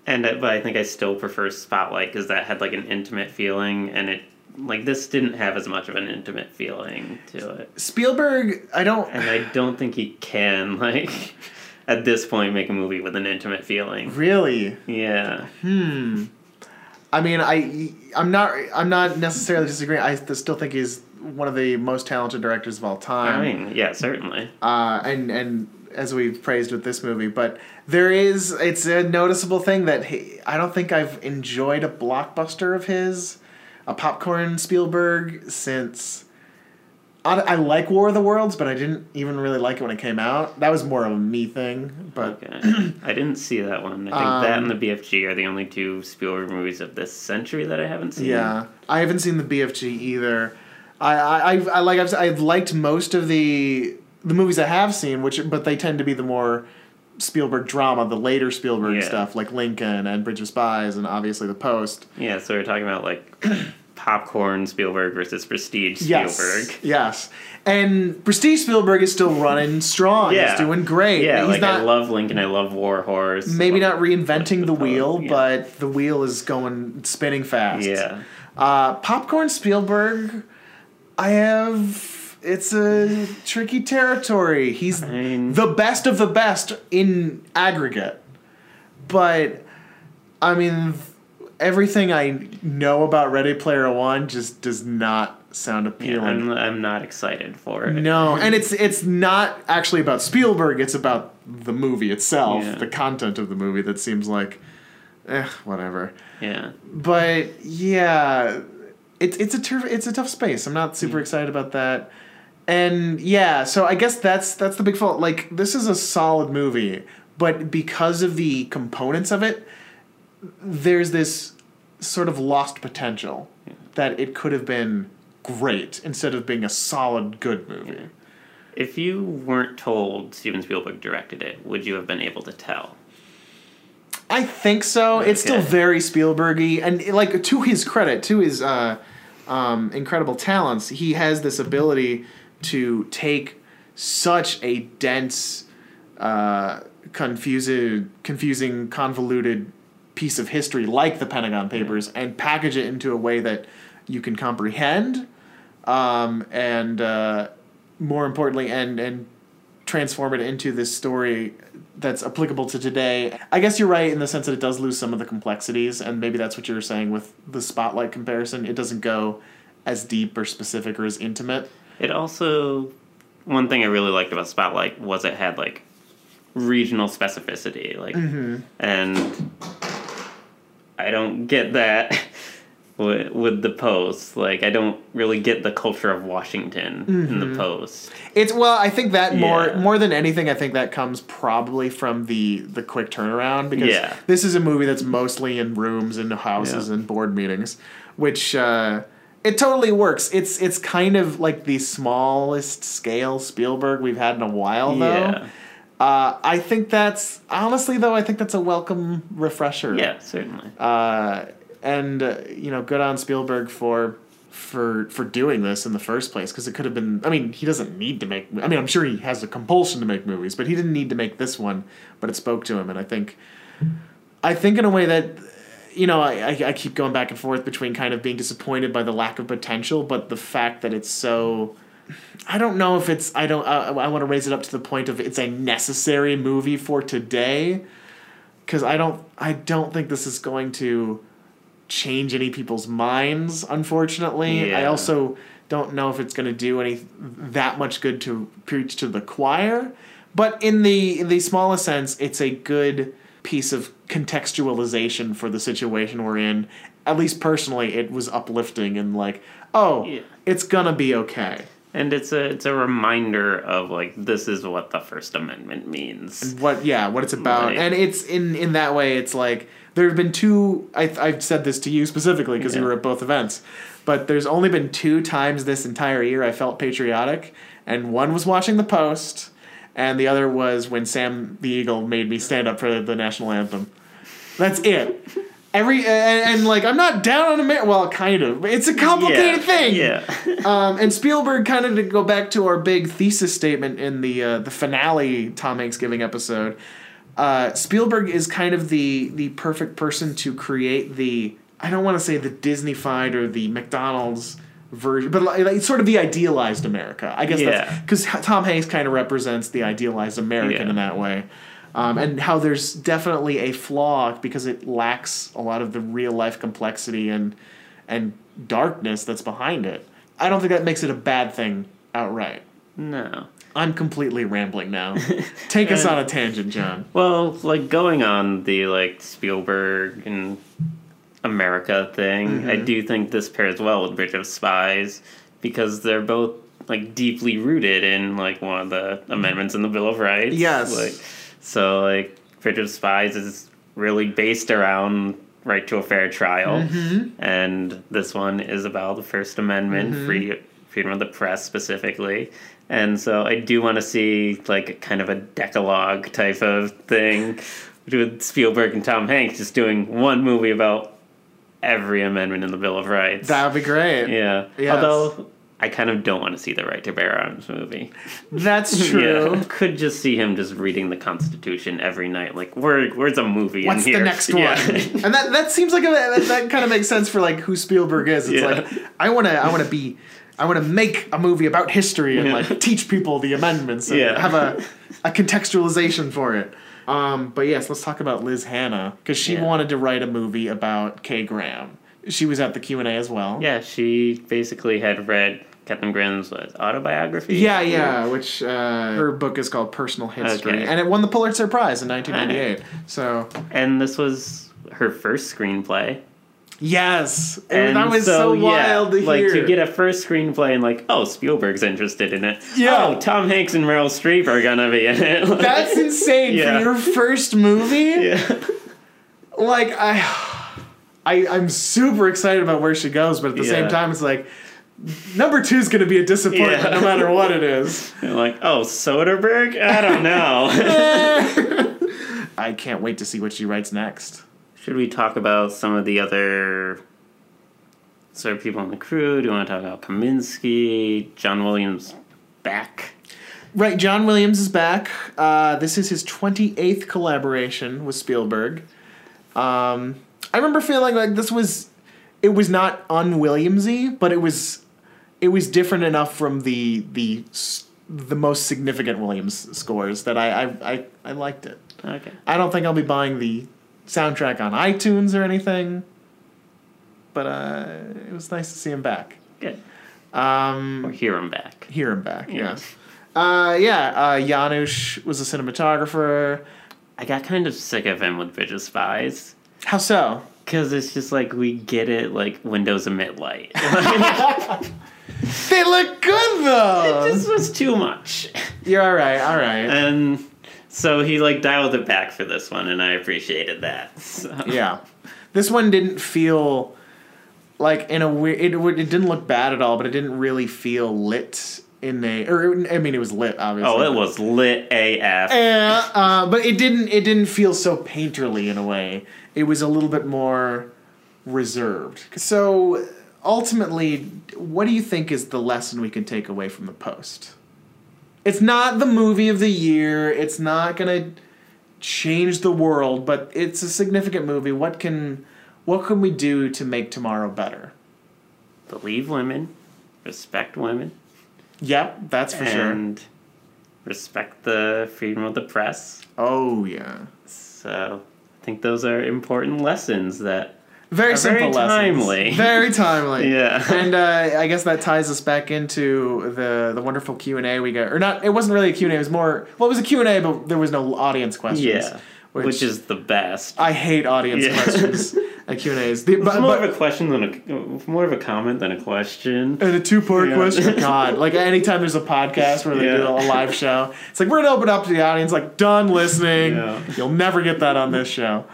And it, but I think I still prefer Spotlight because that had like an intimate feeling, and it like this didn't have as much of an intimate feeling to it. Spielberg, I don't and I don't think he can like at this point make a movie with an intimate feeling. really. Yeah, Hmm. I mean, I I'm not I'm not necessarily disagreeing. I still think he's one of the most talented directors of all time. I mean, yeah, certainly. uh, and and as we've praised with this movie, but there is it's a noticeable thing that he, I don't think I've enjoyed a blockbuster of his, a popcorn Spielberg since I, I like War of the Worlds, but I didn't even really like it when it came out. That was more of a me thing. But Okay. I didn't see that one. I think that Um, and the BFG are the only two Spielberg movies of this century that I haven't seen. yeah, I haven't seen the BFG either. I I, I've, I like I've, I've liked most of the the movies I have seen, which but they tend to be the more Spielberg drama, the later Spielberg Yeah. stuff like Lincoln and Bridge of Spies, and obviously The Post. Yeah, so we're talking about like popcorn Spielberg versus prestige Spielberg. yes, and Prestige Spielberg is still running strong. Yeah. He's doing great. Yeah, He's like not I love Lincoln, I love War Horse. maybe love- not reinventing the wheel, yeah. but the wheel is going spinning fast. Yeah. Uh, Popcorn Spielberg, I have. It's a tricky territory. He's mean- the best of the best in aggregate. But, I mean, everything I know about Ready Player One just does not sound Yeah, appealing. I'm, I'm not excited for it. No, and it's it's not actually about Spielberg. It's about the movie itself, Yeah. the content of the movie that seems like, eh, whatever. Yeah. But yeah, it's it's a tur- it's a tough space. I'm not super excited about that. And yeah, so I guess that's that's the big fault. Like this is a solid movie, but because of the components of it, there's this sort of lost potential that it could have been great instead of being a solid good movie. If you weren't told Steven Spielberg directed it, would you have been able to tell? I think so. It's still very Spielbergy, and like to his credit, to his uh, um, incredible talents, he has this ability to take such a dense, uh, confusing, confusing, convoluted piece of history like the Pentagon Papers and package it into a way that you can comprehend, um, and uh, more importantly, and and transform it into this story that's applicable to today. I guess you're right in the sense that it does lose some of the complexities, and maybe that's what you were saying with the spotlight comparison. It doesn't go as deep or specific or as intimate. It also one thing I really liked about Spotlight was it had like regional specificity, like, and I don't get that with, with the Post. Like, I don't really get the culture of Washington in the Post. It's well, I think that more Yeah. more than anything, I think that comes probably from the the quick turnaround because Yeah. this is a movie that's mostly in rooms and houses Yeah. and board meetings, which uh, it totally works. It's it's kind of like the smallest scale Spielberg we've had in a while, though. Yeah, Uh, I think that's honestly though. I think that's a welcome refresher. yeah, certainly. Uh, and uh, you know, good on Spielberg for for for doing this in the first place because it could have been. I mean, he doesn't need to make. I mean, I'm sure he has a compulsion to make movies, but he didn't need to make this one. But it spoke to him, and I think, I think in a way that. You know, I, I, I keep going back and forth between kind of being disappointed by the lack of potential, but the fact that it's so I don't know if it's. I don't. Uh, I, I want to raise it up to the point of it's a necessary movie for today, because I don't. I don't think this is going to change any people's minds. Unfortunately, I also don't know if it's going to do any that much good to preach to the choir. But in the in the smallest sense, it's a good piece of contextualization for the situation we're in. At least personally, it was uplifting and like, oh, Yeah. it's gonna be okay. And it's a it's a reminder of like this is what the First Amendment means. what yeah what it's about Right. and it's in in that way it's like there have been two I, i've said this to you specifically because you were at both events but there's only been two times this entire year i felt patriotic and one was watching the post and the other was when sam the eagle made me stand up for the national anthem that's it every and, and like i'm not down on america well kind of it's a complicated yeah. thing Yeah. um, and Spielberg, kind of to go back to our big thesis statement in the uh, the finale Tom Hanks giving episode, uh, Spielberg is kind of the the perfect person to create the I don't want to say the Disneyfied or the McDonald's version, but like, like sort of the idealized America. I guess Yeah. that's because Tom Hanks kind of represents the idealized American Yeah. in that way. Um, and how there's definitely a flaw because it lacks a lot of the real life complexity and and darkness that's behind it. I don't think that makes it a bad thing outright. No. I'm completely rambling now. Take us on a tangent, John. Well, like going on the like Spielberg and America thing, I do think this pairs well with Bridge of Spies because they're both like deeply rooted in like one of the amendments in the Bill of Rights. Yes. Like so like Bridge of Spies is really based around right to a fair trial. Mm-hmm. And this one is about the First Amendment, Mm-hmm. free freedom of the press specifically. And so I do want to see like kind of a decalogue type of thing with Spielberg and Tom Hanks just doing one movie about every amendment in the Bill of Rights. That would be great. yeah. Yes. Although I kind of don't want to see the right to bear arms movie. That's true. Yeah. Could just see him just reading the Constitution every night. Like, where where's a movie What's in the next one? Yeah. and that that seems like a, that, that kind of makes sense for like who Spielberg is. It's Yeah. like I want to I want to be I want to make a movie about history and like teach people the amendments and have a a contextualization for it. Um, but yes, let's talk about Liz Hannah because she wanted to write a movie about Kay Graham. She was at the Q and A as well. Yeah, she basically had read Katharine Graham's what, autobiography. Yeah, yeah, which uh, her book is called Personal History, Okay. and it won the Pulitzer Prize in 1998. So And this was her first screenplay. yes, And that was so, yeah, wild to like hear. to get a first screenplay and like, oh, Spielberg's interested in it. Yeah. Oh, Tom Hanks and Meryl Streep are gonna be in it. Like, That's insane Yeah. for your first movie. yeah. Like I, I, I'm super excited about where she goes, but at the same time, it's like number two is going to be a disappointment Yeah. no matter what it is. You're like, oh, Soderbergh? I don't know. I can't wait to see what she writes next. Should we talk about some of the other sort of people on the crew? Do you want to talk about Kaminski, John Williams back? Right, John Williams is back. Uh, this is his 28th collaboration with Spielberg. Um, I remember feeling like this was, it was not un-Williamsy, but it was, it was different enough from the the the most significant Williams scores that I I, I, I liked it. Okay. I don't think I'll be buying the soundtrack on iTunes or anything, but uh, it was nice to see him back. Good. Um, Or hear him back. hear him back. Yeah. Yeah. Uh, yeah. Uh, Janusz was a cinematographer. I got kind of sick of him with Bridge of Spies. How so? Because it's just like, we get it, like, Windows emit light. They look good though. this was too much. You're all right. All right. And so he, like, dialed it back for this one, and I appreciated that. So. yeah. This one didn't feel like in a weird. It, it didn't look bad at all, but it didn't really feel lit in a. Or I mean, it was lit obviously. Oh, it was lit AF. Yeah, uh, but it didn't. It didn't feel so painterly in a way. It was a little bit more reserved. So ultimately, what do you think is the lesson we can take away from the post? It's not the movie of the year. It's not gonna change the world, but it's a significant movie. What can what can we do to make tomorrow better? Believe women, respect women, Yep, that's for sure. and respect the freedom of the press. Oh yeah, So I think those are important lessons that very simple very lessons. timely. Very timely. Yeah. and uh, I guess that ties us back into the the wonderful Q and A we got, or not? It wasn't really a Q and A. It was more. Well, it was a Q and A, but there was no audience questions. yeah, which, is the best. I hate audience Yeah. questions at Q and A's. The- It's But, more but of a question than a more of a comment than a question. and a two part Yeah. question. God, like anytime there's a podcast where they do a live show, it's like we're gonna open up to the audience. Like done listening. Yeah. You'll never get that on this show.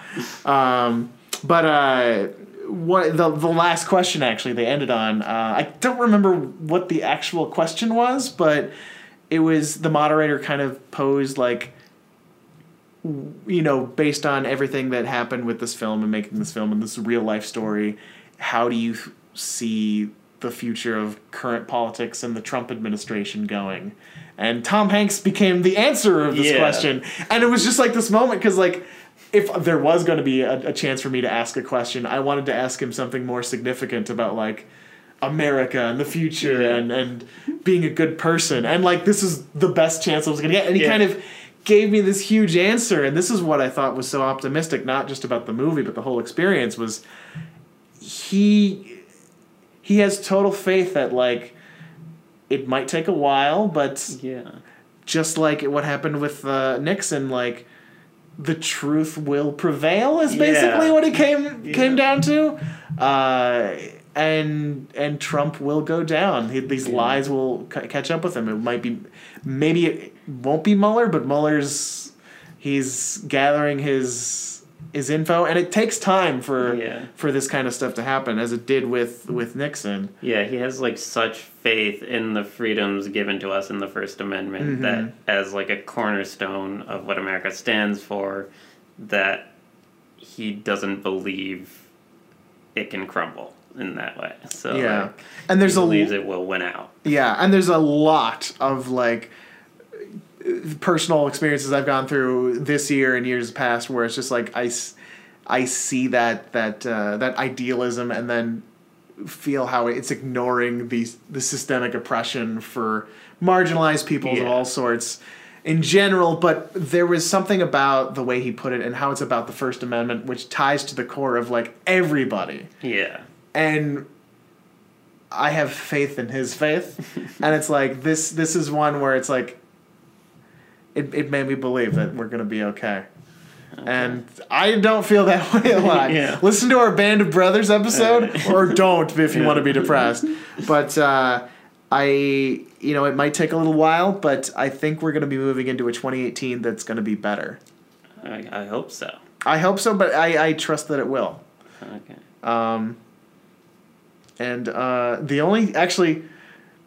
Um, but uh, what the the last question actually they ended on? Uh, I don't remember what the actual question was, but it was the moderator kind of posed like you know, based on everything that happened with this film and making this film and this real life story, how do you see the future of current politics and the Trump administration going? And Tom Hanks became the answer of this Yeah. question. And it was just like this moment because, like, if there was going to be a, a chance for me to ask a question, I wanted to ask him something more significant about, like, America and the future Yeah. and, and being a good person. And, like, this is the best chance I was going to get. And he Yeah. kind of gave me this huge answer and this is what i thought was so optimistic not just about the movie but the whole experience was he he has total faith that like it might take a while but Yeah, just like what happened with uh, nixon like the truth will prevail is basically Yeah. what it came came down to uh, and and Trump will go down. He- These lies will c- catch up with him. It might be, maybe it won't be Mueller, but Mueller's he's gathering his his info, and it takes time for Yeah. for this kind of stuff to happen, as it did with with Nixon. Yeah, he has like such faith in the freedoms given to us in the First Amendment mm-hmm. that as like a cornerstone of what America stands for, that he doesn't believe it can crumble in that way. So Yeah, like, and there's he a believes it will win out. Yeah, and there's a lot of like personal experiences I've gone through this year and years past where it's just like I, I see that that uh, that idealism and then feel how it's ignoring the the systemic oppression for marginalized peoples of all sorts in general but there was something about the way he put it and how it's about the first amendment which ties to the core of like everybody Yeah. and I have faith in his faith, and it's like this. This is one where it's like, it it made me believe that we're gonna be okay. And I don't feel that way a lot. Yeah. Listen to our Band of Brothers episode, or don't if you want to be depressed. But uh, I, you know, it might take a little while, but I think we're going to be moving into a 2018 that's going to be better. I, I hope so. I hope so, but I, I trust that it will. Okay. Um, and uh, the only actually,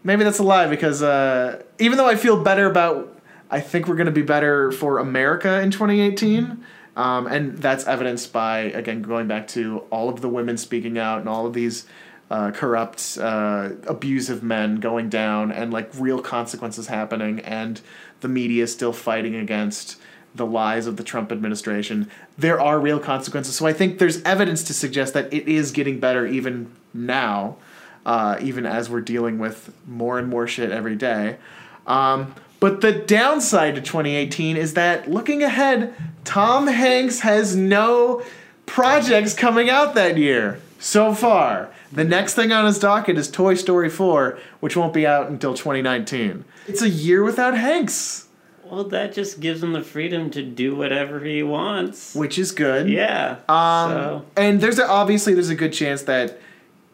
maybe that's a lie because uh, even though I feel better about, I think we're going to be better for America in 2018. Um, and that's evidenced by again going back to all of the women speaking out and all of these uh, corrupt, uh, abusive men going down and like real consequences happening, and the media still fighting against the lies of the Trump administration. There are real consequences. So I think there's evidence to suggest that it is getting better even now, uh, even as we're dealing with more and more shit every day. Um, but the downside to 2018 is that looking ahead, Tom Hanks has no projects coming out that year so far. The next thing on his docket is Toy Story 4, which won't be out until 2019. It's a year without Hanks, Well, that just gives him the freedom to do whatever he wants. which is good. Yeah. Um, so, and there's a, obviously there's a good chance that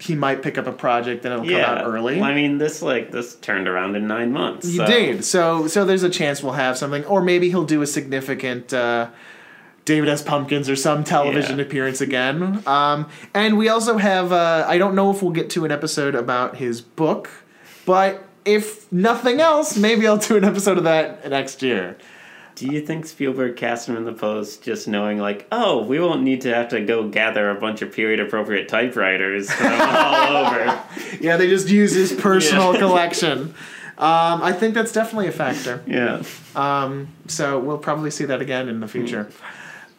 he might pick up a project and it'll yeah. come out early. I mean, this like this turned around in nine months. You so- did. So so there's a chance we'll have something, or maybe he'll do a significant uh, David S. Pumpkins or some television Yeah. appearance again. Um, and we also have. Uh, I don't know if we'll get to an episode about his book, but if nothing else, maybe I'll do an episode of that next year. Do you think Spielberg cast him in the post just knowing like, oh, we won't need to have to go gather a bunch of period appropriate typewriters all over. Yeah, they just use his personal Yeah. collection. Um, I think that's definitely a factor. Yeah. Um, so we'll probably see that again in the future.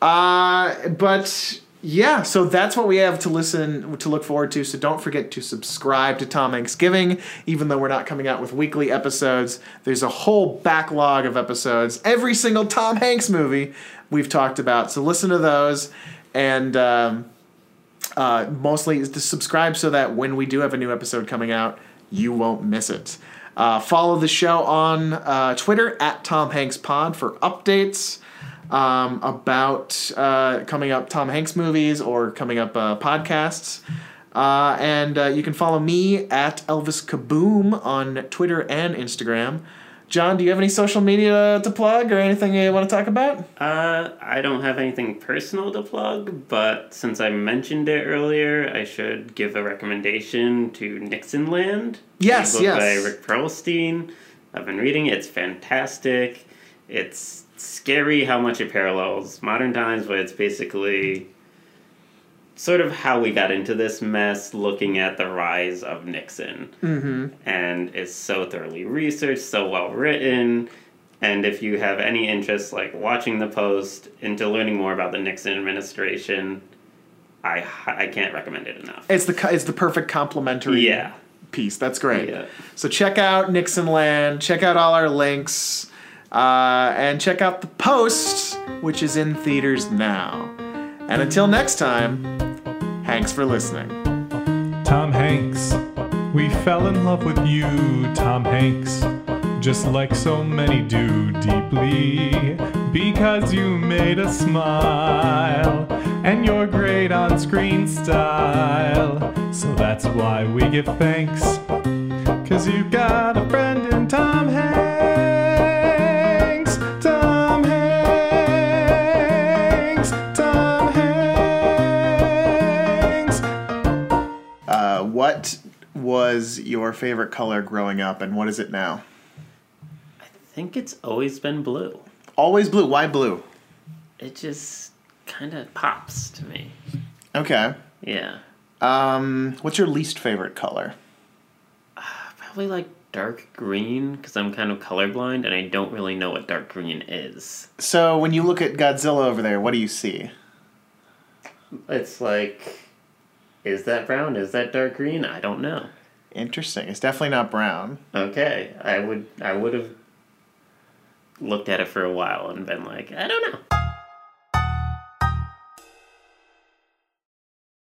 Uh, but yeah, so that's what we have to listen to look forward to. So don't forget to subscribe to Tom Hanks Giving, even though we're not coming out with weekly episodes. There's a whole backlog of episodes. Every single Tom Hanks movie we've talked about. So listen to those and. Um, uh, mostly to subscribe so that when we do have a new episode coming out, you won't miss it. Uh, follow the show on uh, Twitter at Tom Hanks Pod for updates um, about uh, coming up Tom Hanks movies or coming up uh, podcasts. Uh, and uh, you can follow me at Elvis Kaboom on Twitter and Instagram. John, do you have any social media to plug or anything you want to talk about? Uh, I don't have anything personal to plug, but since I mentioned it earlier, I should give a recommendation to Nixonland. Yes, yes. by Rick Perlstein. I've been reading it. It's fantastic. It's scary how much it parallels modern times, but it's basically sort of how we got into this mess looking at the rise of Nixon. Mm-hmm. And it's so thoroughly researched, so well written. And if you have any interest, like watching the post into learning more about the Nixon administration, I I can't recommend it enough. It's the it's the perfect complementary Yeah. piece. That's great. Yeah. So check out Nixonland. Check out all our links, uh, and check out the post, which is in theaters now. And until next time, thanks for listening. Tom Hanks. We fell in love with you, Tom Hanks. Just like so many do deeply. Because you made us smile. and your great on screen style. So that's why we give thanks. Cause you've got a friend in Tom Hanks. Was your favorite color growing up, and what is it now? I think it's always been blue. Always blue. Why blue? It just kind of pops to me. Okay. Yeah. Um, what's your least favorite color? Probably like dark green because I'm kind of colorblind and I don't really know what dark green is. So when you look at Godzilla over there, what do you see? It's like, is that brown? Is that dark green? I don't know. Interesting. It's definitely not brown. Okay, I would I would have looked at it for a while and been like, I don't know.